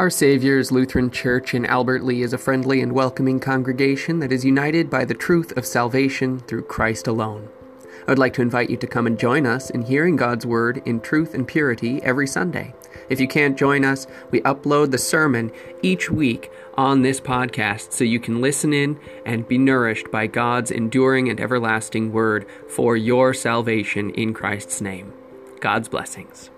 Our Savior's Lutheran Church in Albert Lea is a friendly and welcoming congregation that is united by the truth of salvation through Christ alone. I would like to invite you to come and join us in hearing God's Word in truth and purity every Sunday. If you can't join us, we upload the sermon each week on this podcast so you can listen in and be nourished by God's enduring and everlasting Word for your salvation in Christ's name. God's blessings.